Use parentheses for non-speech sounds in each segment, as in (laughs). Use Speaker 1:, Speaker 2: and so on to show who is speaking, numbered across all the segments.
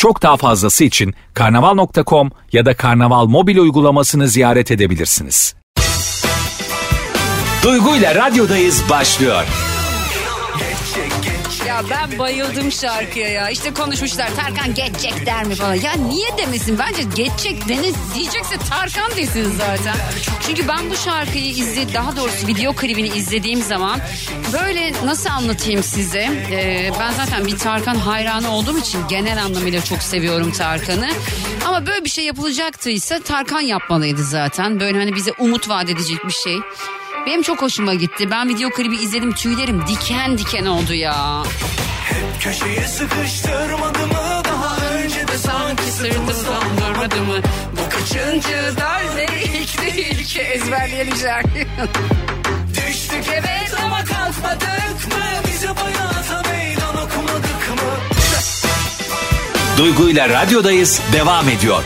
Speaker 1: Çok daha fazlası için karnaval.com ya da karnaval mobil uygulamasını ziyaret edebilirsiniz. Duygu ile radyodayız başlıyor.
Speaker 2: Ya ben bayıldım şarkıya ya. İşte konuşmuşlar Tarkan geçecek der mi falan. Ya niye demesin? Bence geçecek deniz diyecekse Tarkan desin zaten. Çünkü ben bu şarkıyı izledim. Daha doğrusu video klibini izlediğim zaman böyle nasıl anlatayım size? Ee, ben zaten bir Tarkan hayranı olduğum için genel anlamıyla çok seviyorum Tarkan'ı. Ama böyle bir şey yapılacaktıysa Tarkan yapmalıydı zaten. Böyle hani bize umut vaat edecek bir şey. Benim çok hoşuma gitti. Ben video klibi izledim tüylerim diken diken oldu ya.
Speaker 3: Köşeye sıkıştırmadı mı daha önce de sanki
Speaker 2: Sırtımdan durmadı mı? Bu kaçıncı darbe ilk değil ki ezberleyelim. (laughs)
Speaker 3: Düştük evet ama kalkmadık mı Bize bayata meydan okumadık mı
Speaker 1: Duygu ile radyodayız devam ediyor.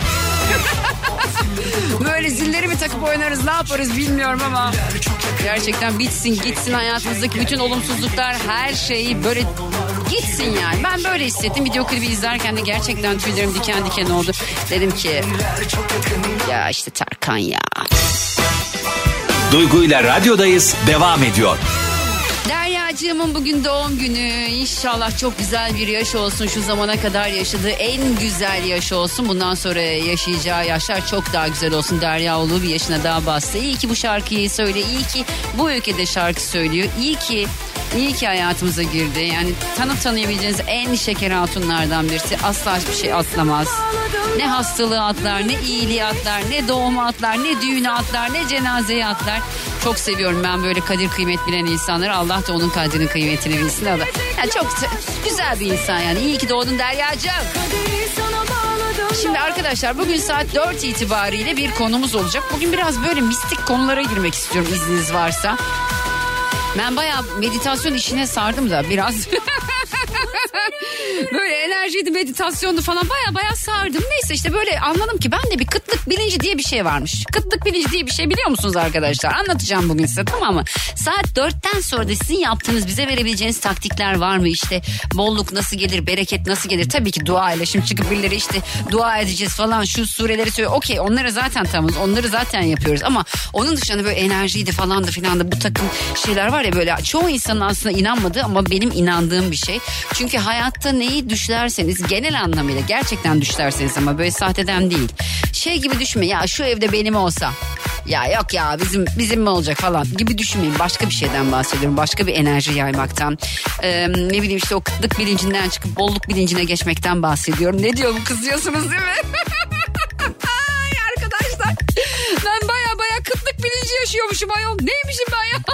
Speaker 2: Böyle zilleri oynarız ne yaparız bilmiyorum ama. Gerçekten bitsin gitsin hayatımızdaki bütün olumsuzluklar her şeyi böyle gitsin yani. Ben böyle hissettim. Video klibi izlerken de gerçekten tüylerim diken diken oldu. Dedim ki ya işte Tarkan ya.
Speaker 1: Duygu ile radyodayız devam ediyor.
Speaker 2: Deryacığımın bugün doğum günü. İnşallah çok güzel bir yaş olsun. Şu zamana kadar yaşadığı en güzel yaş olsun. Bundan sonra yaşayacağı yaşlar çok daha güzel olsun. Derya oğlu bir yaşına daha bastı. İyi ki bu şarkıyı söyle. İyi ki bu ülkede şarkı söylüyor. İyi ki İyi ki hayatımıza girdi. Yani tanıp tanıyabileceğiniz en şeker hatunlardan birisi. Asla hiçbir şey atlamaz. Ne hastalığı atlar, ne iyiliği atlar, ne doğumu atlar, ne düğünü atlar, ne cenazeyi atlar. Çok seviyorum ben böyle kadir kıymet bilen insanları. Allah da onun kadrini kıymetini bilsin. Yani çok güzel bir insan yani. İyi ki doğdun Derya'cığım. Şimdi arkadaşlar bugün saat 4 itibariyle bir konumuz olacak. Bugün biraz böyle mistik konulara girmek istiyorum izniniz varsa. Ben bayağı meditasyon işine sardım da biraz. (laughs) böyle enerjiydi meditasyondu falan baya baya sardım. Neyse işte böyle anladım ki ben de bir kıtlık bilinci diye bir şey varmış. Kıtlık bilinci diye bir şey biliyor musunuz arkadaşlar? Anlatacağım bugün size tamam mı? Saat dörtten sonra da sizin yaptığınız bize verebileceğiniz taktikler var mı? İşte bolluk nasıl gelir, bereket nasıl gelir? Tabii ki dua ile şimdi çıkıp birileri işte dua edeceğiz falan şu sureleri söylüyor. Okey onları zaten tamamız onları zaten yapıyoruz ama onun dışında böyle enerjiydi falan da filan da bu takım şeyler var ya böyle çoğu insanın aslında inanmadığı ama benim inandığım bir şey. Çünkü hayatta neyi düşlerseniz genel anlamıyla gerçekten düşlerseniz ama böyle sahteden değil. Şey gibi düşünme ya şu evde benim olsa ya yok ya bizim bizim mi olacak falan gibi düşünmeyin. Başka bir şeyden bahsediyorum. Başka bir enerji yaymaktan. Ee, ne bileyim işte o kıtlık bilincinden çıkıp bolluk bilincine geçmekten bahsediyorum. Ne diyor bu kızıyorsunuz değil mi? (laughs) Ay arkadaşlar ben baya baya kıtlık bilinci yaşıyormuşum ayol. Neymişim ben ya.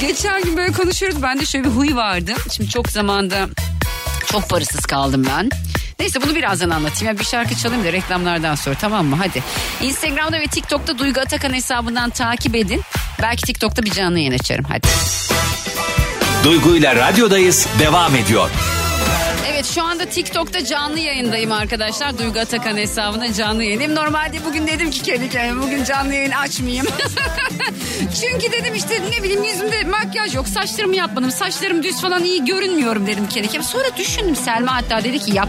Speaker 2: (laughs) Geçen gün böyle konuşuyoruz. Bende şöyle bir huy vardı. Şimdi çok zamanda çok parasız kaldım ben. Neyse bunu birazdan anlatayım. Ya bir şarkı çalayım da reklamlardan sonra tamam mı? Hadi. Instagram'da ve TikTok'ta Duygu Atakan hesabından takip edin. Belki TikTok'ta bir canlı yayın açarım. Hadi.
Speaker 1: Duygu ile radyodayız devam ediyor.
Speaker 2: Şu anda TikTok'ta canlı yayındayım arkadaşlar. Duygu Atakan hesabına canlı yayındayım. Normalde bugün dedim ki kendi kendime bugün canlı yayın açmayayım. (laughs) Çünkü dedim işte ne bileyim yüzümde makyaj yok. Saçlarımı yapmadım. Saçlarım düz falan iyi görünmüyorum dedim kendi kendime. Sonra düşündüm Selma hatta dedi ki yap.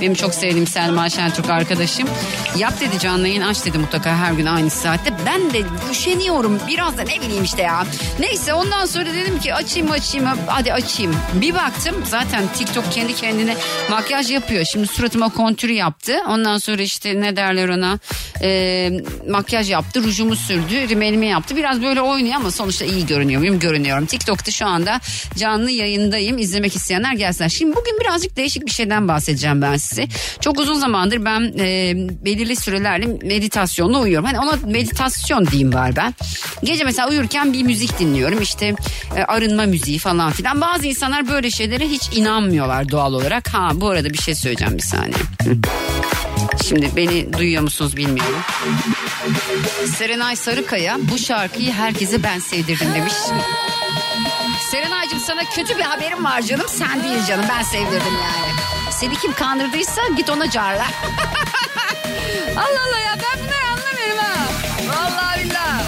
Speaker 2: Benim çok sevdiğim Selma Şentürk arkadaşım. Yap dedi canlı yayın aç dedi mutlaka her gün aynı saatte. Ben de üşeniyorum biraz da ne bileyim işte ya. Neyse ondan sonra dedim ki açayım açayım hadi açayım. Bir baktım zaten TikTok kendi kendine makyaj yapıyor. Şimdi suratıma kontürü yaptı. Ondan sonra işte ne derler ona e, makyaj yaptı. Rujumu sürdü. Rimelimi yaptı. Biraz böyle oynuyor ama sonuçta iyi görünüyor muyum? Görünüyorum. TikTok'ta şu anda canlı yayındayım. İzlemek isteyenler gelsinler. Şimdi bugün birazcık değişik bir şeyden bahsedeceğim ben size. Çok uzun zamandır ben e, belirli sürelerle meditasyonla uyuyorum. Hani ona meditasyon diyeyim var ben. Gece mesela uyurken bir müzik dinliyorum. İşte e, arınma müziği falan filan. Bazı insanlar böyle şeylere hiç inanmıyorlar doğal olarak. Ha bu arada bir şey söyleyeceğim bir saniye. Şimdi beni duyuyor musunuz bilmiyorum. Serenay Sarıkaya bu şarkıyı herkese ben sevdirdim demiş. Serenay'cığım sana kötü bir haberim var canım. Sen değil canım ben sevdirdim yani. Seni kim kandırdıysa git ona carla. (laughs) Allah Allah ya ben bunları anlamıyorum ha. Vallahi billahi.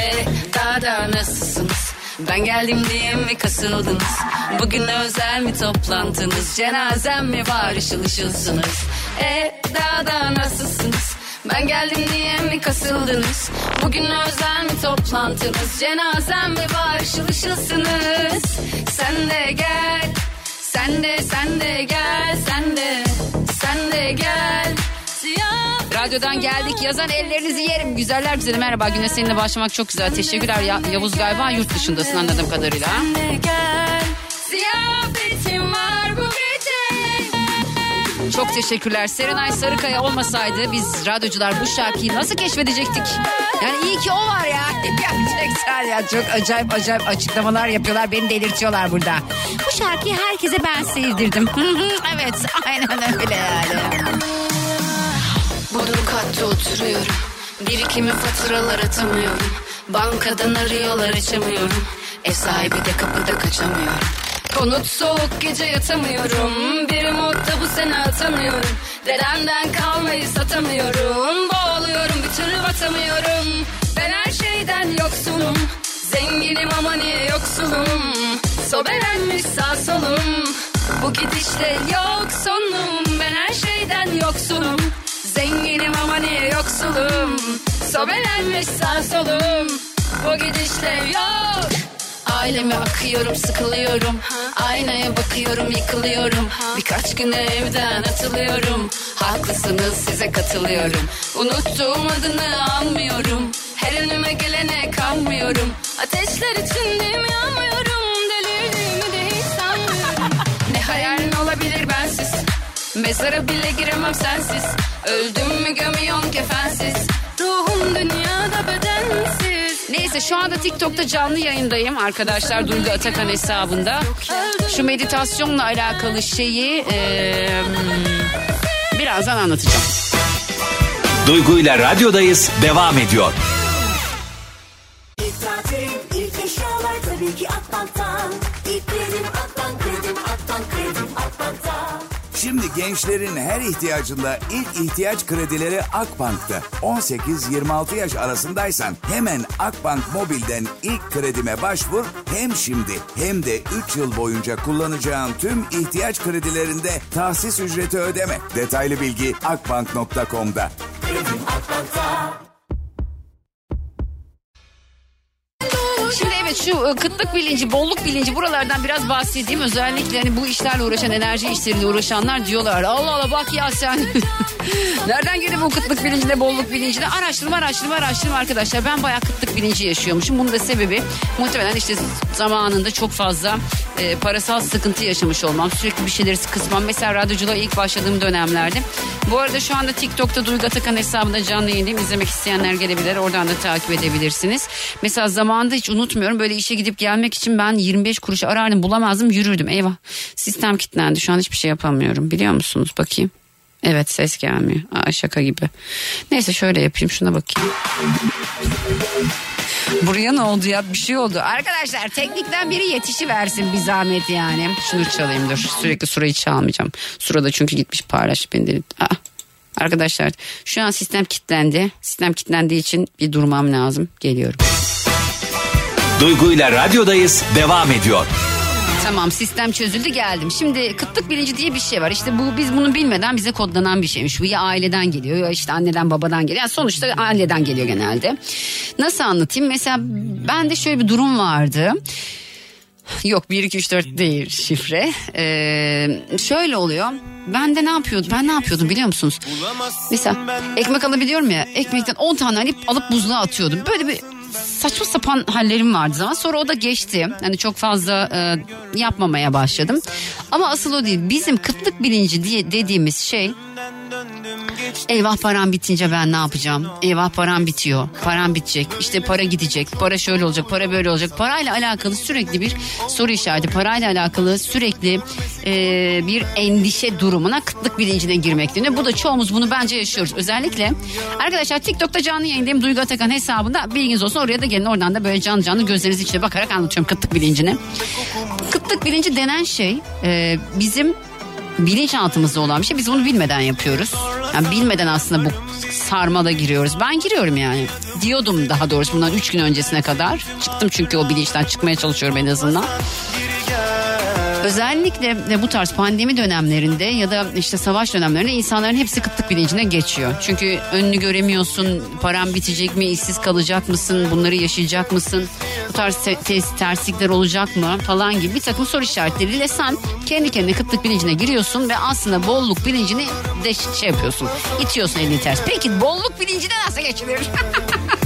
Speaker 2: E, daha da nasılsınız? Ben geldim diye mi kasıldınız? Bugün özel mi toplantınız? Cenazem mi var ışıl ışılsınız? E daha da nasılsınız? Ben geldim diye mi kasıldınız? Bugün özel mi toplantınız? Cenazem mi var ışıl ışılsınız? Sen de gel, sen de sen de gel, sen de sen de gel. Radyodan geldik yazan ellerinizi yerim. Güzeller güzelim merhaba güne seninle başlamak çok güzel. Teşekkürler ya, Yavuz galiba yurt dışındasın anladığım kadarıyla. Çok teşekkürler. Serenay Sarıkaya olmasaydı biz radyocular bu şarkıyı nasıl keşfedecektik? Yani iyi ki o var ya. (laughs) Gerçekten ya çok acayip acayip açıklamalar yapıyorlar. Beni delirtiyorlar burada. Bu şarkıyı herkese ben sevdirdim. (laughs) evet aynen öyle yani. Katta oturuyorum. Birikimi faturalar atamıyorum. Bankadan arıyorlar açamıyorum. Ev sahibi de kapıda kaçamıyorum. Konut soğuk gece yatamıyorum. Bir modda bu sene atamıyorum. Dedemden kalmayı satamıyorum. Boğuluyorum bir türlü batamıyorum. Ben her şeyden yoksunum. Zenginim ama niye yoksulum? Sobelenmiş sağ solum. Bu gidişle yok sonum. Ben her şeyden yoksunum. Zenginim ama niye yoksulum? Sobelenmiş sağ solum. Bu gidişle yok. Aileme akıyorum sıkılıyorum. Aynaya bakıyorum yıkılıyorum. Birkaç güne evden atılıyorum. Haklısınız size katılıyorum. Unuttuğum adını anmıyorum. Her önüme gelene kanmıyorum. Ateşler içindeyim yanmıyorum. Delirdiğimi de hiç sanmıyorum. (laughs) Ne hayalin olabilir bensiz? Mezara bile giremem sensiz Öldüm mü gömüyorsun kefensiz Ruhum dünyada bedensiz Neyse şu anda TikTok'ta canlı yayındayım arkadaşlar Duygu Atakan hesabında. Şu meditasyonla alakalı şeyi eee, birazdan anlatacağım.
Speaker 1: Duygu ile radyodayız devam ediyor.
Speaker 4: Gençlerin her ihtiyacında ilk ihtiyaç kredileri Akbank'ta. 18-26 yaş arasındaysan hemen Akbank Mobil'den ilk kredime başvur. Hem şimdi hem de 3 yıl boyunca kullanacağın tüm ihtiyaç kredilerinde tahsis ücreti ödeme. Detaylı bilgi akbank.com'da.
Speaker 2: Şimdi evet şu e, kıtlık bilinci, bolluk bilinci buralardan biraz bahsedeyim. Özellikle hani bu işlerle uğraşan, enerji işleriyle uğraşanlar diyorlar. Allah Allah bak ya sen. (laughs) Nereden girdi bu kıtlık bilincine, bolluk bilincine? Araştırma, araştırma, araştırma arkadaşlar. Ben bayağı kıtlık bilinci yaşıyormuşum. Bunun da sebebi muhtemelen işte zamanında çok fazla e, parasal sıkıntı yaşamış olmam. Sürekli bir şeyleri kısmam. Mesela radyoculuğa ilk başladığım dönemlerde. Bu arada şu anda TikTok'ta Duygu Atakan hesabında canlı yayındayım. İzlemek isteyenler gelebilir. Oradan da takip edebilirsiniz. Mesela zamanında hiç unutmuyorum. Böyle işe gidip gelmek için ben 25 kuruş arardım bulamazdım yürürdüm. Eyvah sistem kilitlendi. Şu an hiçbir şey yapamıyorum. Biliyor musunuz? Bakayım. Evet ses gelmiyor. Aa, şaka gibi. Neyse şöyle yapayım şuna bakayım. Buraya ne oldu ya bir şey oldu. Arkadaşlar teknikten biri yetişi versin bir zahmet yani. Şunu çalayım dur sürekli surayı çalmayacağım. Surada çünkü gitmiş paylaş beni. Aa, Arkadaşlar şu an sistem kilitlendi. Sistem kilitlendiği için bir durmam lazım. Geliyorum.
Speaker 1: Duygu ile radyodayız devam ediyor.
Speaker 2: Tamam sistem çözüldü geldim. Şimdi kıtlık bilinci diye bir şey var. İşte bu biz bunu bilmeden bize kodlanan bir şeymiş. Bu ya aileden geliyor ya işte anneden babadan geliyor. Yani sonuçta aileden geliyor genelde. Nasıl anlatayım? Mesela bende şöyle bir durum vardı. Yok 1 2 3 4 değil şifre. Ee, şöyle oluyor. Ben de ne yapıyordum? Ben ne yapıyordum biliyor musunuz? Mesela ekmek alabiliyorum ya. Ekmekten 10 tane alıp, alıp buzluğa atıyordum. Böyle bir saçma sapan hallerim vardı zaman. Sonra o da geçti. Hani çok fazla e, yapmamaya başladım. Ama asıl o değil. Bizim kıtlık bilinci diye dediğimiz şey Eyvah param bitince ben ne yapacağım? Eyvah param bitiyor. Param bitecek. İşte para gidecek. Para şöyle olacak. Para böyle olacak. Parayla alakalı sürekli bir soru işareti. Parayla alakalı sürekli e, bir endişe durumuna kıtlık bilincine girmek deniyor. Bu da çoğumuz bunu bence yaşıyoruz. Özellikle arkadaşlar TikTok'ta canlı yayındayım. Duygu Atakan hesabında bilginiz olsun. Oraya da gelin. Oradan da böyle canlı canlı gözleriniz içine bakarak anlatıyorum kıtlık bilincini. Kıtlık bilinci denen şey e, bizim bilinçaltımızda olan bir şey. Biz bunu bilmeden yapıyoruz. Yani bilmeden aslında bu sarmada giriyoruz. Ben giriyorum yani. Diyordum daha doğrusu bundan 3 gün öncesine kadar. Çıktım çünkü o bilinçten çıkmaya çalışıyorum en azından. Özellikle de bu tarz pandemi dönemlerinde ya da işte savaş dönemlerinde insanların hepsi kıtlık bilincine geçiyor. Çünkü önünü göremiyorsun, paran bitecek mi, işsiz kalacak mısın, bunları yaşayacak mısın, bu tarz te- terslikler olacak mı falan gibi bir takım soru işaretleriyle sen kendi kendine kıtlık bilincine giriyorsun ve aslında bolluk bilincini de şey yapıyorsun, itiyorsun elini ters. Peki bolluk bilincine nasıl geçilir? (laughs)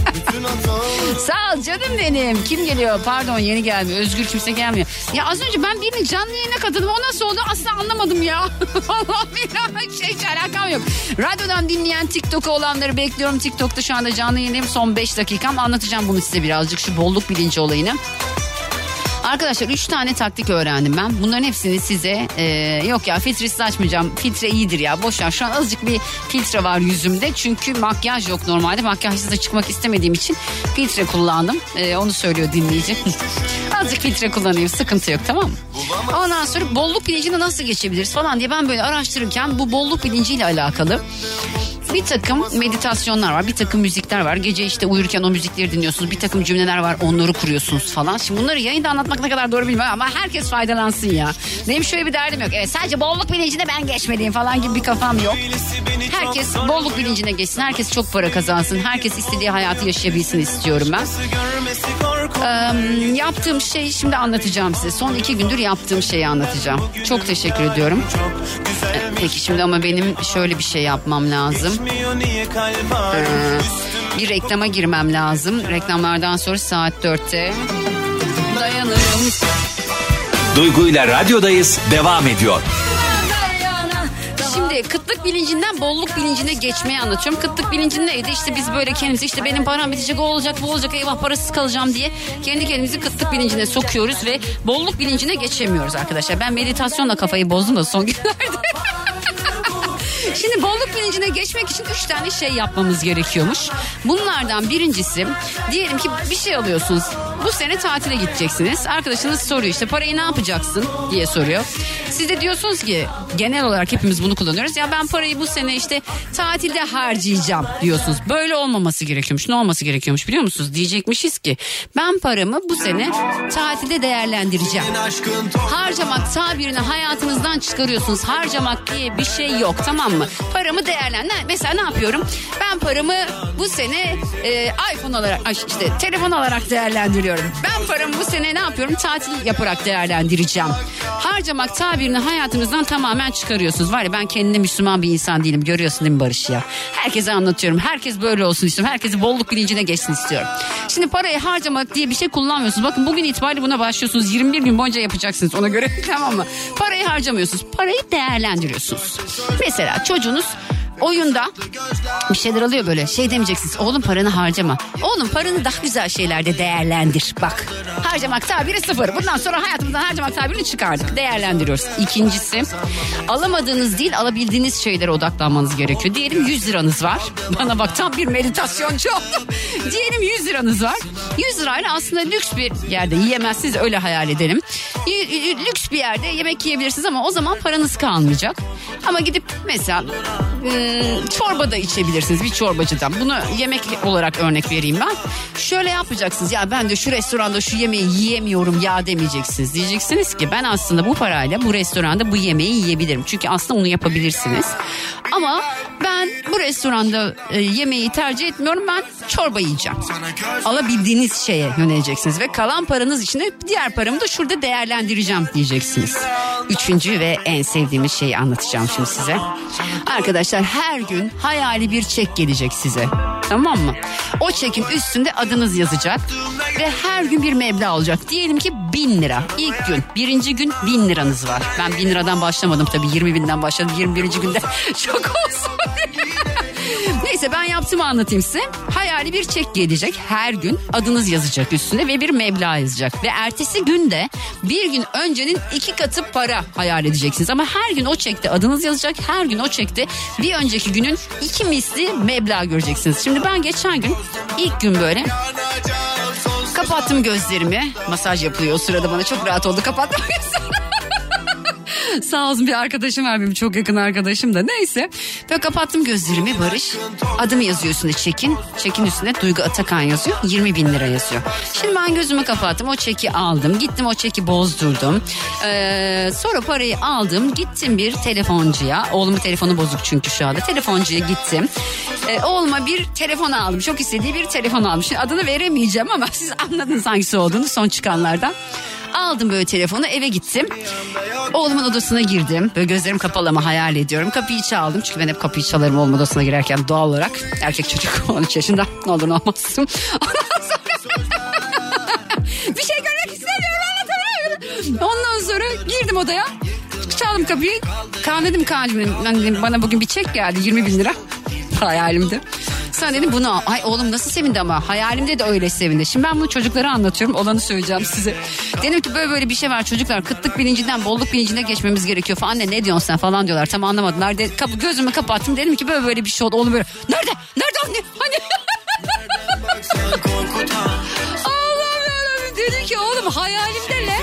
Speaker 2: Sağ ol canım benim. Kim geliyor? Pardon yeni gelmiyor. Özgür kimse gelmiyor. Ya az önce ben birini canlı yayına katıldım. O nasıl oldu? Asla anlamadım ya. (laughs) Vallahi billahi şey hiç alakam yok. Radyodan dinleyen TikTok'u olanları bekliyorum. TikTok'ta şu anda canlı yayındayım. Son 5 dakikam. Anlatacağım bunu size birazcık. Şu bolluk bilinci olayını. Arkadaşlar 3 tane taktik öğrendim ben. Bunların hepsini size e, yok ya filtresiz açmayacağım. Filtre iyidir ya boş ver. Şu an azıcık bir filtre var yüzümde. Çünkü makyaj yok normalde. Makyajsız da çıkmak istemediğim için filtre kullandım. E, onu söylüyor dinleyici. (laughs) azıcık filtre kullanayım sıkıntı yok tamam mı? Ondan sonra bolluk bilincine nasıl geçebiliriz falan diye ben böyle araştırırken bu bolluk bilinciyle alakalı bir takım meditasyonlar var, bir takım müzikler var. Gece işte uyurken o müzikleri dinliyorsunuz. Bir takım cümleler var, onları kuruyorsunuz falan. Şimdi bunları yayında anlatmak ne kadar doğru bilmiyorum ama herkes faydalansın ya. Benim şöyle bir derdim yok. Evet sadece bolluk bilincine ben geçmeliyim falan gibi bir kafam yok. Herkes bolluk bilincine geçsin. Herkes çok para kazansın. Herkes istediği hayatı yaşayabilsin istiyorum ben. Yaptığım şey şimdi anlatacağım size. Son iki gündür yaptığım şeyi anlatacağım. Çok teşekkür ediyorum. Peki şimdi ama benim şöyle bir şey yapmam lazım. Bir reklama girmem lazım. Reklamlardan sonra saat dörtte dayanırım.
Speaker 1: Duygu ile radyodayız devam ediyor.
Speaker 2: Şimdi kıtlık bilincinden bolluk bilincine geçmeyi anlatıyorum. Kıtlık bilincinde neydi? İşte biz böyle kendimizi işte benim param bitecek o olacak bu olacak eyvah parasız kalacağım diye kendi kendimizi kıtlık bilincine sokuyoruz ve bolluk bilincine geçemiyoruz arkadaşlar. Ben meditasyonla kafayı bozdum da son (laughs) günlerde. Şimdi bolluk bilincine geçmek için üç tane şey yapmamız gerekiyormuş. Bunlardan birincisi diyelim ki bir şey alıyorsunuz. Bu sene tatile gideceksiniz. Arkadaşınız soruyor işte parayı ne yapacaksın diye soruyor. Siz de diyorsunuz ki genel olarak hepimiz bunu kullanıyoruz. Ya ben parayı bu sene işte tatilde harcayacağım diyorsunuz. Böyle olmaması gerekiyormuş. Ne olması gerekiyormuş biliyor musunuz? Diyecekmişiz ki ben paramı bu sene tatilde değerlendireceğim. Harcamak tabirini hayatınızdan çıkarıyorsunuz. Harcamak diye bir şey yok tamam mı? Paramı değerlendir. Mesela ne yapıyorum? Ben paramı bu sene e, iPhone olarak işte telefon olarak değerlendiriyorum. Ben paramı bu sene ne yapıyorum? Tatil yaparak değerlendireceğim. Harcamak tabirini hayatınızdan tamamen çıkarıyorsunuz. Var ya ben kendine Müslüman bir insan değilim. Görüyorsun değil mi Barış ya? Herkese anlatıyorum. Herkes böyle olsun istiyorum. Herkesi bolluk bilincine geçsin istiyorum. Şimdi parayı harcamak diye bir şey kullanmıyorsunuz. Bakın bugün itibariyle buna başlıyorsunuz. 21 gün boyunca yapacaksınız ona göre (laughs) tamam mı? Parayı harcamıyorsunuz. Parayı değerlendiriyorsunuz. Mesela çocuğunuz oyunda bir şeyler alıyor böyle. Şey demeyeceksiniz. Oğlum paranı harcama. Oğlum paranı daha güzel şeylerde değerlendir. Bak harcamak tabiri sıfır. Bundan sonra hayatımızdan harcamak tabirini çıkardık. Değerlendiriyoruz. İkincisi alamadığınız değil alabildiğiniz şeylere odaklanmanız gerekiyor. Diyelim 100 liranız var. Bana bak tam bir meditasyoncu oldum. (laughs) Diyelim 100 liranız var. 100 lirayla aslında lüks bir yerde yiyemezsiniz öyle hayal edelim. Lüks bir yerde yemek yiyebilirsiniz ama o zaman paranız kalmayacak. Ama gidip mesela çorba da içebilirsiniz bir çorbacıdan. Bunu yemek olarak örnek vereyim ben. Şöyle yapacaksınız ya ben de şu restoranda şu yemeği yiyemiyorum ya demeyeceksiniz. Diyeceksiniz ki ben aslında bu parayla bu restoranda bu yemeği yiyebilirim. Çünkü aslında onu yapabilirsiniz. Ama ben bu restoranda e, yemeği tercih etmiyorum ben çorba yiyeceğim. Alabildiğiniz şeye yöneleceksiniz ve kalan paranız içinde diğer paramı da şurada değerlendireceğim diyeceksiniz. Üçüncü ve en sevdiğimiz şeyi anlatacağım şimdi size. Arkadaşlar her gün hayali bir çek gelecek size. Tamam mı? O çekin üstünde adınız yazacak ve her gün bir meblağ olacak. Diyelim ki bin lira. İlk gün, birinci gün bin liranız var. Ben bin liradan başlamadım tabii 20 binden başladım. 21. günde (laughs) çok olsun. Neyse ben yaptığımı anlatayım size. Hayali bir çek gelecek. Her gün adınız yazacak üstüne ve bir meblağ yazacak. Ve ertesi günde bir gün öncenin iki katı para hayal edeceksiniz. Ama her gün o çekte adınız yazacak. Her gün o çekte bir önceki günün iki misli meblağ göreceksiniz. Şimdi ben geçen gün ilk gün böyle kapattım gözlerimi. Masaj yapılıyor o sırada bana çok rahat oldu kapattım (laughs) gözlerimi. (laughs) Sağ olsun bir arkadaşım var benim çok yakın arkadaşım da neyse. Böyle kapattım gözlerimi Barış. Adımı yazıyor üstünde çekin. Çekin üstünde Duygu Atakan yazıyor. 20 bin lira yazıyor. Şimdi ben gözümü kapattım o çeki aldım. Gittim o çeki bozdurdum. Ee, sonra parayı aldım. Gittim bir telefoncuya. Oğlumun telefonu bozuk çünkü şu anda. Telefoncuya gittim. Ee, oğluma bir telefon aldım. Çok istediği bir telefon aldım. Şimdi adını veremeyeceğim ama (laughs) siz anladınız hangisi olduğunu son çıkanlardan. Aldım böyle telefonu eve gittim. Oğlumun odasına girdim. Böyle gözlerim kapalı ama hayal ediyorum. Kapıyı çaldım. Çünkü ben hep kapıyı çalarım oğlumun odasına girerken doğal olarak. Erkek çocuk (laughs) 13 yaşında. Ne olur ne olmaz. (laughs) Ondan sonra... bir şey görmek istemiyorum anlatamıyorum. Ondan sonra girdim odaya. Çaldım kapıyı. Kaan dedim Kaan'cığım bana bugün bir çek geldi 20 bin lira. (laughs) Hayalimde. Sonra dedim bunu. Ay oğlum nasıl sevindi ama hayalimde de öyle sevindi. Şimdi ben bunu çocuklara anlatıyorum olanı söyleyeceğim (laughs) size. Dedim ki böyle böyle bir şey var çocuklar kıtlık bilincinden bolluk bilincine geçmemiz gerekiyor falan. Anne ne diyorsun sen falan diyorlar tam anlamadılar. De, kapı, gözümü kapattım dedim ki böyle böyle bir şey oldu. Oğlum böyle nerede nerede anne hani (laughs) dedim ki oğlum hayalimde ne?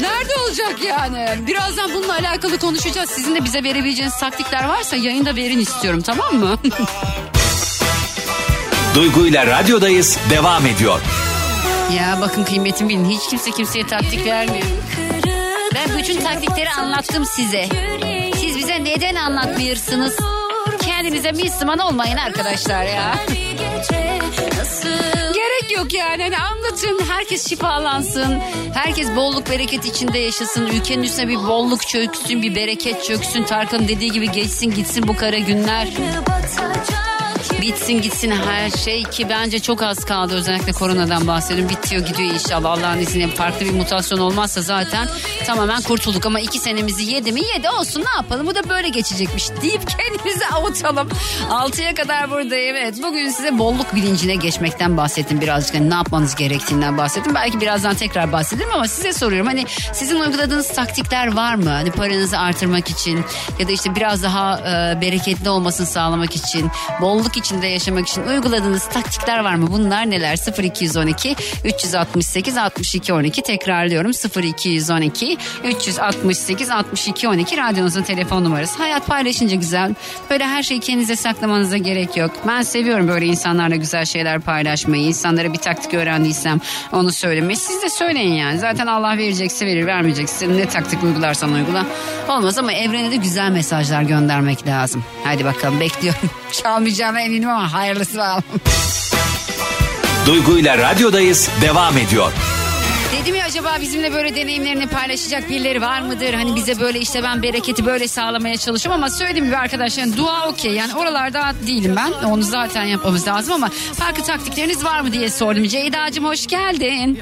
Speaker 2: Nerede olacak yani? Birazdan bununla alakalı konuşacağız. Sizin de bize verebileceğiniz taktikler varsa yayında verin istiyorum tamam mı? (laughs)
Speaker 1: Duygu ile radyodayız devam ediyor.
Speaker 2: ya bakın kıymetimi bilin. Hiç kimse kimseye taktik vermiyor. Ben bütün taktikleri anlattım size. Siz bize neden anlatmıyorsunuz? Kendinize Müslüman olmayın arkadaşlar ya. Gerek yok yani hani anlatın herkes şifalansın herkes bolluk bereket içinde yaşasın ülkenin üstüne bir bolluk çöksün bir bereket çöksün Tarkan'ın dediği gibi geçsin gitsin bu kara günler bitsin gitsin her şey ki bence çok az kaldı. Özellikle koronadan bahsediyorum bitiyor gidiyor inşallah. Allah'ın izniyle farklı bir mutasyon olmazsa zaten tamamen kurtulduk. Ama iki senemizi yedi mi? Yedi. Olsun ne yapalım? Bu da böyle geçecekmiş deyip kendimizi (laughs) avutalım. 6'ya kadar buradayım evet bugün size bolluk bilincine geçmekten bahsettim. Birazcık hani ne yapmanız gerektiğinden bahsettim. Belki birazdan tekrar bahsederim ama size soruyorum. Hani sizin uyguladığınız taktikler var mı? Hani paranızı artırmak için ya da işte biraz daha e, bereketli olmasını sağlamak için bolluk içinde yaşamak için uyguladığınız taktikler var mı? Bunlar neler? 0212 368 62 12 tekrarlıyorum. 0212 368 62 12 radyonuzun telefon numarası. Hayat paylaşınca güzel. Böyle her şeyi kendinize saklamanıza gerek yok. Ben seviyorum böyle insanlarla güzel şeyler paylaşmayı. İnsanlara bir taktik öğrendiysem onu söylemeyi. Siz de söyleyin yani. Zaten Allah verecekse verir vermeyecekse ne taktik uygularsan uygula. Olmaz ama evrene de güzel mesajlar göndermek lazım. Hadi bakalım bekliyorum. (laughs) Çalmayacağına eminim ama hayırlısı bakalım.
Speaker 1: Duygu ile radyodayız devam ediyor.
Speaker 2: Dedim ya acaba bizimle böyle deneyimlerini paylaşacak birileri var mıdır? Hani bize böyle işte ben bereketi böyle sağlamaya çalışıyorum ama söylediğim gibi arkadaşlar yani dua okey. Yani oralarda değilim ben. Onu zaten yapmamız lazım ama farklı taktikleriniz var mı diye sordum. Ceyda'cığım hoş geldin.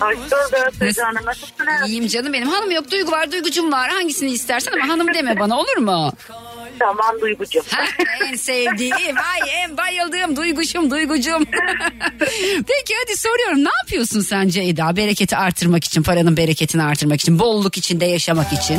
Speaker 5: Hoş bulduk. Nasılsınız?
Speaker 2: İyiyim canım benim. Hanım yok Duygu var Duygucum var. Hangisini istersen ama hanım deme bana olur mu?
Speaker 5: Tamam Duygucuğum.
Speaker 2: Hah, en sevdiğim, ay en bayıldığım duyguşum, duygucum. (laughs) Peki hadi soruyorum ne yapıyorsun sen Ceyda? Bereketi artırmak için, paranın bereketini artırmak için, bolluk içinde yaşamak için.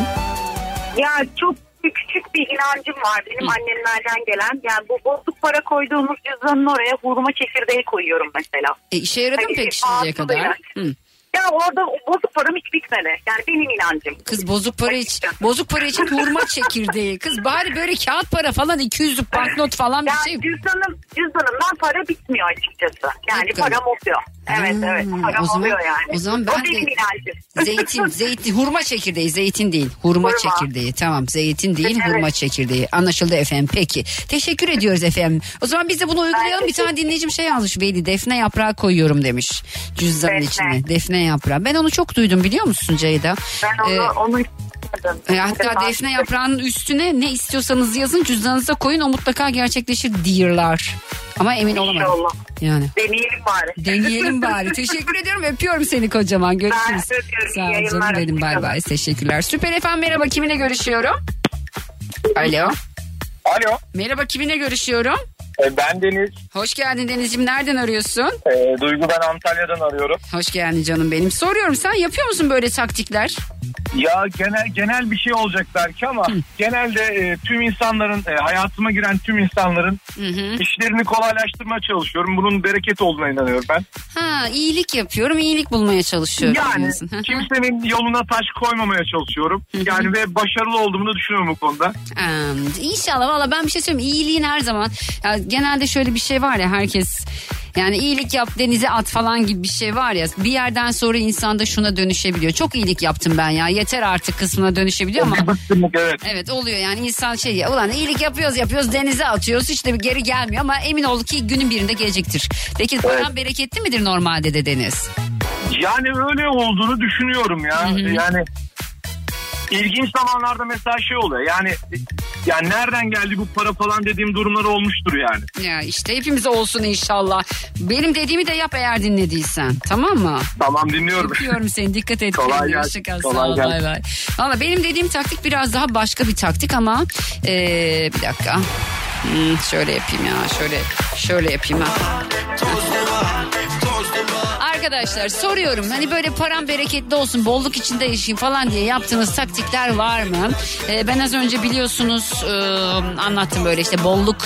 Speaker 5: ya çok küçük bir inancım var benim annemlerden gelen. Yani bu bozuk para koyduğumuz cüzdanın oraya hurma çekirdeği koyuyorum mesela.
Speaker 2: E, işe yaradı mı
Speaker 5: Hani
Speaker 2: peki şimdiye kadar?
Speaker 5: da-
Speaker 2: Hı.
Speaker 5: Ya orada bozuk param hiç bitmedi. Yani benim inancım.
Speaker 2: Kız bozuk para için, bozuk para için hurma çekirdeği. Kız bari böyle kağıt para falan 200'lük banknot falan bir
Speaker 5: Ya
Speaker 2: şey.
Speaker 5: cüzdanım, cüzdanımdan para bitmiyor açıkçası. Yani
Speaker 2: Hakikaten.
Speaker 5: param oluyor. Evet
Speaker 2: Hmm,
Speaker 5: evet param
Speaker 2: o zaman-
Speaker 5: oluyor yani.
Speaker 2: o zaman ben
Speaker 5: o benim
Speaker 2: de-
Speaker 5: inancım. (laughs)
Speaker 2: Zeytin, zeytin, hurma çekirdeği, zeytin değil. Hurma,
Speaker 5: Hurma.
Speaker 2: çekirdeği. Tamam, zeytin değil,
Speaker 5: Evet.
Speaker 2: hurma çekirdeği. Anlaşıldı efendim. Peki. Teşekkür ediyoruz efendim. O zaman biz de bunu uygulayalım. Bir tane dinleyicim şey yazmış belli. Defne yaprağı koyuyorum demiş. Cüzdanın
Speaker 5: Defne.
Speaker 2: içine. Defne yaprağı. Ben onu çok duydum biliyor musun Ceyda?
Speaker 5: Ben onu,
Speaker 2: Ee,
Speaker 5: onu
Speaker 2: e, hatta defne yaprağının üstüne ne istiyorsanız yazın cüzdanınıza koyun o mutlaka gerçekleşir diyorlar. Ama emin olamadım.
Speaker 5: İnşallah.
Speaker 2: Yani.
Speaker 5: Deneyelim bari.
Speaker 2: Deneyelim bari. (laughs) Teşekkür ediyorum. Öpüyorum seni kocaman. Görüşürüz.
Speaker 5: Ben öpüyorum.
Speaker 2: Sağ ol canım benim. Bay bay. Teşekkürler. Süper efendim merhaba. Kiminle görüşüyorum? Alo.
Speaker 6: Alo.
Speaker 2: Merhaba kiminle görüşüyorum?
Speaker 6: E, Ben Deniz.
Speaker 2: Hoş geldin Deniz'ciğim. Nereden arıyorsun?
Speaker 6: E, Duygu ben Antalya'dan arıyorum.
Speaker 2: Hoş geldin canım benim. Soruyorum sen yapıyor musun böyle taktikler?
Speaker 6: Ya genel genel bir şey olacak belki ama genelde e, tüm insanların e, hayatıma giren tüm insanların işlerini kolaylaştırmaya çalışıyorum. Bunun bereket olduğuna inanıyorum ben.
Speaker 2: Ha iyilik yapıyorum, iyilik bulmaya çalışıyorum.
Speaker 6: Yani
Speaker 2: diyorsun. Hı hı.
Speaker 6: kimsenin yoluna taş koymamaya çalışıyorum. Yani ve başarılı olduğumu da düşünüyorum bu konuda.
Speaker 2: Ee, İnşallah valla ben bir şey söyleyeyim iyiliğin her zaman ya genelde şöyle bir şey var ya herkes yani iyilik yap denize at falan gibi bir şey var ya bir yerden sonra insanda şuna dönüşebiliyor. Çok iyilik yaptım ben ya yeter artık kısmına dönüşebiliyor ama
Speaker 6: evet.
Speaker 2: evet oluyor yani insan şey ya ulan iyilik yapıyoruz yapıyoruz denize atıyoruz hiç de bir geri gelmiyor ama emin ol ki günün birinde gelecektir. Peki paran bereketli midir normalde de Deniz?
Speaker 6: Yani öyle olduğunu düşünüyorum ya. Yani ilginç zamanlarda mesela şey oluyor. Yani yani nereden geldi bu para falan dediğim durumlar olmuştur yani.
Speaker 2: Ya işte hepimize olsun inşallah. Benim dediğimi de yap eğer dinlediysen tamam mı?
Speaker 6: Tamam dinliyorum.
Speaker 2: Öpüyorum seni dikkat et.
Speaker 6: Kolay gelsin, kolay
Speaker 2: Sağ ol
Speaker 6: gelsin.
Speaker 2: bay bay. Valla benim dediğim taktik biraz daha başka bir taktik ama ee, bir dakika. Hmm, şöyle yapayım ya şöyle şöyle yapayım ha. Arkadaşlar soruyorum hani böyle param bereketli olsun bolluk içinde yaşayayım falan diye yaptığınız taktikler var mı? Ee, ben az önce biliyorsunuz e, anlattım böyle işte bolluk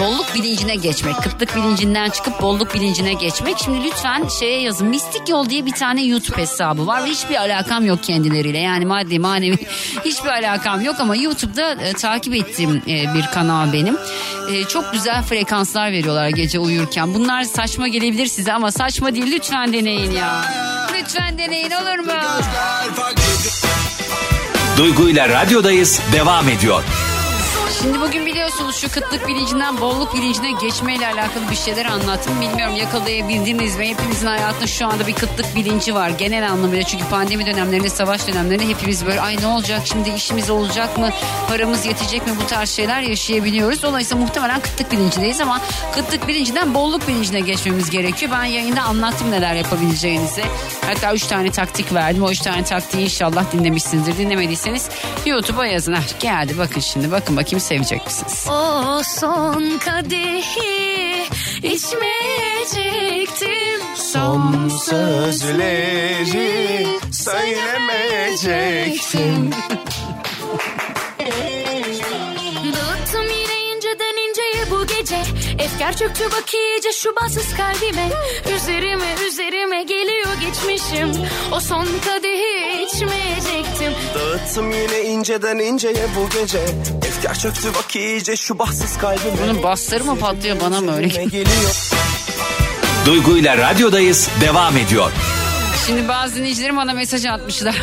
Speaker 2: bolluk bilincine geçmek. Kıtlık bilincinden çıkıp bolluk bilincine geçmek. Şimdi lütfen şeye yazın. Mistik Yol diye bir tane YouTube hesabı var ve hiçbir alakam yok kendileriyle. Yani maddi manevi (laughs) hiçbir alakam yok ama YouTube'da e, takip ettiğim e, bir kanal benim. E, çok güzel frekanslar veriyorlar gece uyurken. Bunlar saçma gelebilir size ama saçma değil. Lütfen deneyin ya. Lütfen deneyin olur mu?
Speaker 1: Duygu ile radyodayız devam ediyor.
Speaker 2: Şimdi bugün biliyorsunuz şu kıtlık bilincinden bolluk bilincine geçmeyle alakalı bir şeyler anlattım. Bilmiyorum yakalayabildiniz mi? Hepimizin hayatında şu anda bir kıtlık bilinci var genel anlamıyla. Çünkü pandemi dönemlerinde, savaş dönemlerinde hepimiz böyle ay ne olacak şimdi işimiz olacak mı? Paramız yetecek mi? Bu tarz şeyler yaşayabiliyoruz. Dolayısıyla muhtemelen kıtlık bilincindeyiz ama kıtlık bilincinden bolluk bilincine geçmemiz gerekiyor. Ben yayında anlattım neler yapabileceğinizi. Hatta üç tane taktik verdim. O üç tane taktiği inşallah dinlemişsinizdir. Dinlemediyseniz YouTube'a yazın. Ha, geldi bakın şimdi bakın bakayım sevecek misiniz?
Speaker 7: O son kadehi içmeyecektim.
Speaker 3: Son sözleri söylemeyecektim. (laughs)
Speaker 7: Dağıttım yine inceden inceye bu gece. Efkar çöktü bak iyice şu bahtsız kalbime. Üzerime üzerime geliyor geçmişim. O son kadehi içmeyecektim.
Speaker 3: Dağıttım yine inceden inceye bu gece. Efkar çöktü bak iyice şu bahtsız kalbime.
Speaker 2: Bunun basları mı patlıyor bana mı öyle?
Speaker 3: geliyor.
Speaker 1: Duygu ile radyodayız devam ediyor.
Speaker 2: Şimdi bazı dinleyicilerim bana mesaj atmışlar.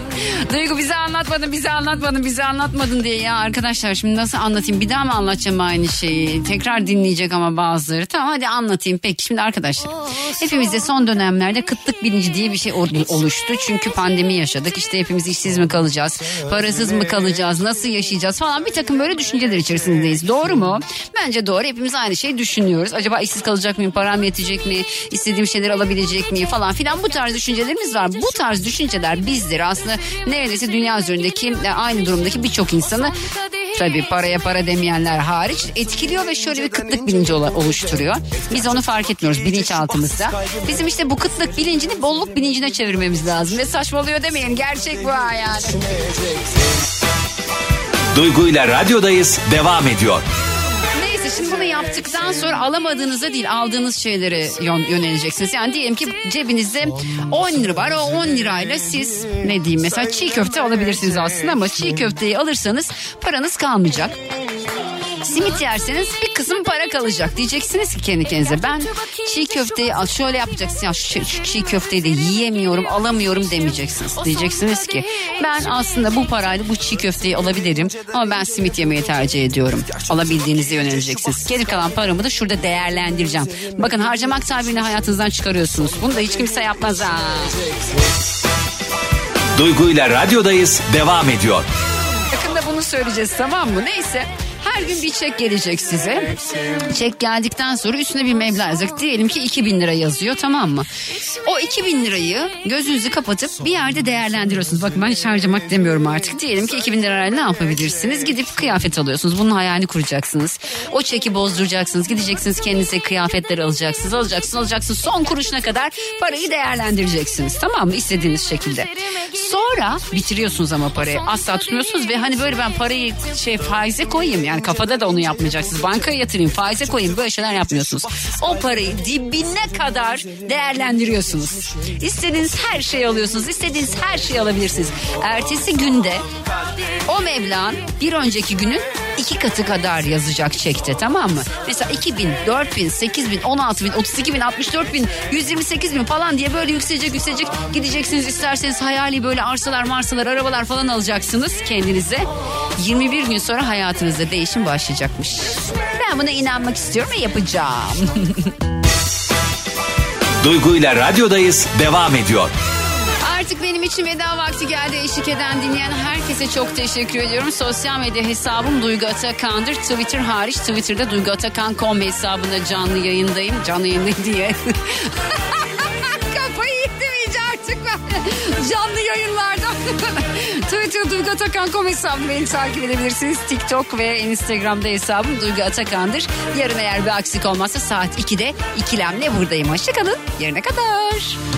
Speaker 2: (laughs) Duygu bize anlatmadın, bize anlatmadın, bize anlatmadın diye. Ya arkadaşlar şimdi nasıl anlatayım? Bir daha mı anlatacağım aynı şeyi? Tekrar dinleyecek ama bazıları. Tamam hadi anlatayım. Peki şimdi arkadaşlar. Hepimizde son dönemlerde kıtlık bilinci diye bir şey ol- oluştu. Çünkü pandemi yaşadık. İşte hepimiz işsiz mi kalacağız? Parasız mı kalacağız? Nasıl yaşayacağız falan. Bir takım böyle düşünceler içerisindeyiz. Doğru mu? Bence doğru. Hepimiz aynı şeyi düşünüyoruz. Acaba işsiz kalacak mıyım? Param yetecek mi? İstediğim şeyleri alabilecek miyim? Falan filan. Bu tarz düşüncelerimiz var. Bu tarz düşünceler bizdir. Aslında neredeyse dünya üzerindeki e, aynı durumdaki birçok insanı tabii paraya para demeyenler hariç etkiliyor ve şöyle bir kıtlık bilinci oluşturuyor. Biz onu fark etmiyoruz bilinçaltımızda. Bizim işte bu kıtlık bilincini bolluk bilincine çevirmemiz lazım. Ve saçmalıyor demeyin gerçek bu yani.
Speaker 1: Duygu ile radyodayız devam ediyor.
Speaker 2: Neyse şimdi bunu yaptıktan sonra alamadığınızda değil aldığınız şeylere yön- yöneleceksiniz. Yani diyelim ki cebinizde 10 lira var o 10 lirayla siz ne diyeyim mesela çiğ köfte alabilirsiniz aslında ama çiğ köfteyi alırsanız paranız kalmayacak. Simit yerseniz bir kısım para kalacak. Diyeceksiniz ki kendi kendinize ben çiğ köfteyi al şöyle yapacaksın ya şu, şu çiğ köfteyi de yiyemiyorum alamıyorum demeyeceksiniz. Diyeceksiniz ki ben aslında bu parayla bu çiğ köfteyi alabilirim ama ben simit yemeyi tercih ediyorum. Alabildiğinize yöneleceksiniz. Geri kalan paramı da şurada değerlendireceğim. Bakın harcamak tabirini hayatınızdan çıkarıyorsunuz. Bunu da hiç kimse yapmaz ha.
Speaker 1: Duygu ile radyodayız devam ediyor.
Speaker 2: Yakında bunu söyleyeceğiz tamam mı? Neyse. Her gün bir çek gelecek size. Çek geldikten sonra üstüne bir meblağ. Diyelim ki 2000 lira yazıyor tamam mı? O 2000 lirayı gözünüzü kapatıp bir yerde değerlendiriyorsunuz. Bakın ben hiç harcamak demiyorum artık. Diyelim ki 2000 lirayla ne yapabilirsiniz? Gidip kıyafet alıyorsunuz. Bunun hayalini kuracaksınız. O çeki bozduracaksınız. Gideceksiniz kendinize kıyafetler alacaksınız. Alacaksınız alacaksınız. Son kuruşuna kadar parayı değerlendireceksiniz. Tamam mı? İstediğiniz şekilde. Sonra bitiriyorsunuz ama parayı. Asla tutmuyorsunuz ve hani böyle ben parayı şey faize koyayım. Yani kafada da onu yapmayacaksınız. Bankaya yatırayım, faize koyayım. Böyle şeyler yapmıyorsunuz. O parayı dibine kadar değerlendiriyorsunuz. İstediğiniz her şeyi alıyorsunuz. İstediğiniz her şeyi alabilirsiniz. Ertesi günde o meblağın bir önceki günün iki katı kadar yazacak çekte tamam mı? Mesela 2000, 4000, 8000, 16000, 32000, 64000, 128 bin falan diye böyle yükselecek yükselecek gideceksiniz isterseniz hayali böyle arsalar marsalar arabalar falan alacaksınız kendinize. 21 gün sonra hayatınızda değişim başlayacakmış. Ben buna inanmak istiyorum ve yapacağım. (laughs)
Speaker 1: Duygu ile radyodayız devam ediyor.
Speaker 2: Benim için veda vakti geldi. Eşlik eden dinleyen herkese çok teşekkür ediyorum. Sosyal medya hesabım Duygu Atakan'dır. Twitter hariç Twitter'da Duygu Atakan.com hesabında canlı yayındayım. Canlı yayındayım diye. (laughs) Kafayı yedim iyice artık ben. Canlı yayınlarda. (laughs) Twitter Duygu Atakan.com hesabını beni takip edebilirsiniz. TikTok ve Instagram'da hesabım Duygu Atakan'dır. Yarın eğer bir aksik olmazsa saat 2'de ikilemle buradayım. Hoşçakalın. Yarına kadar.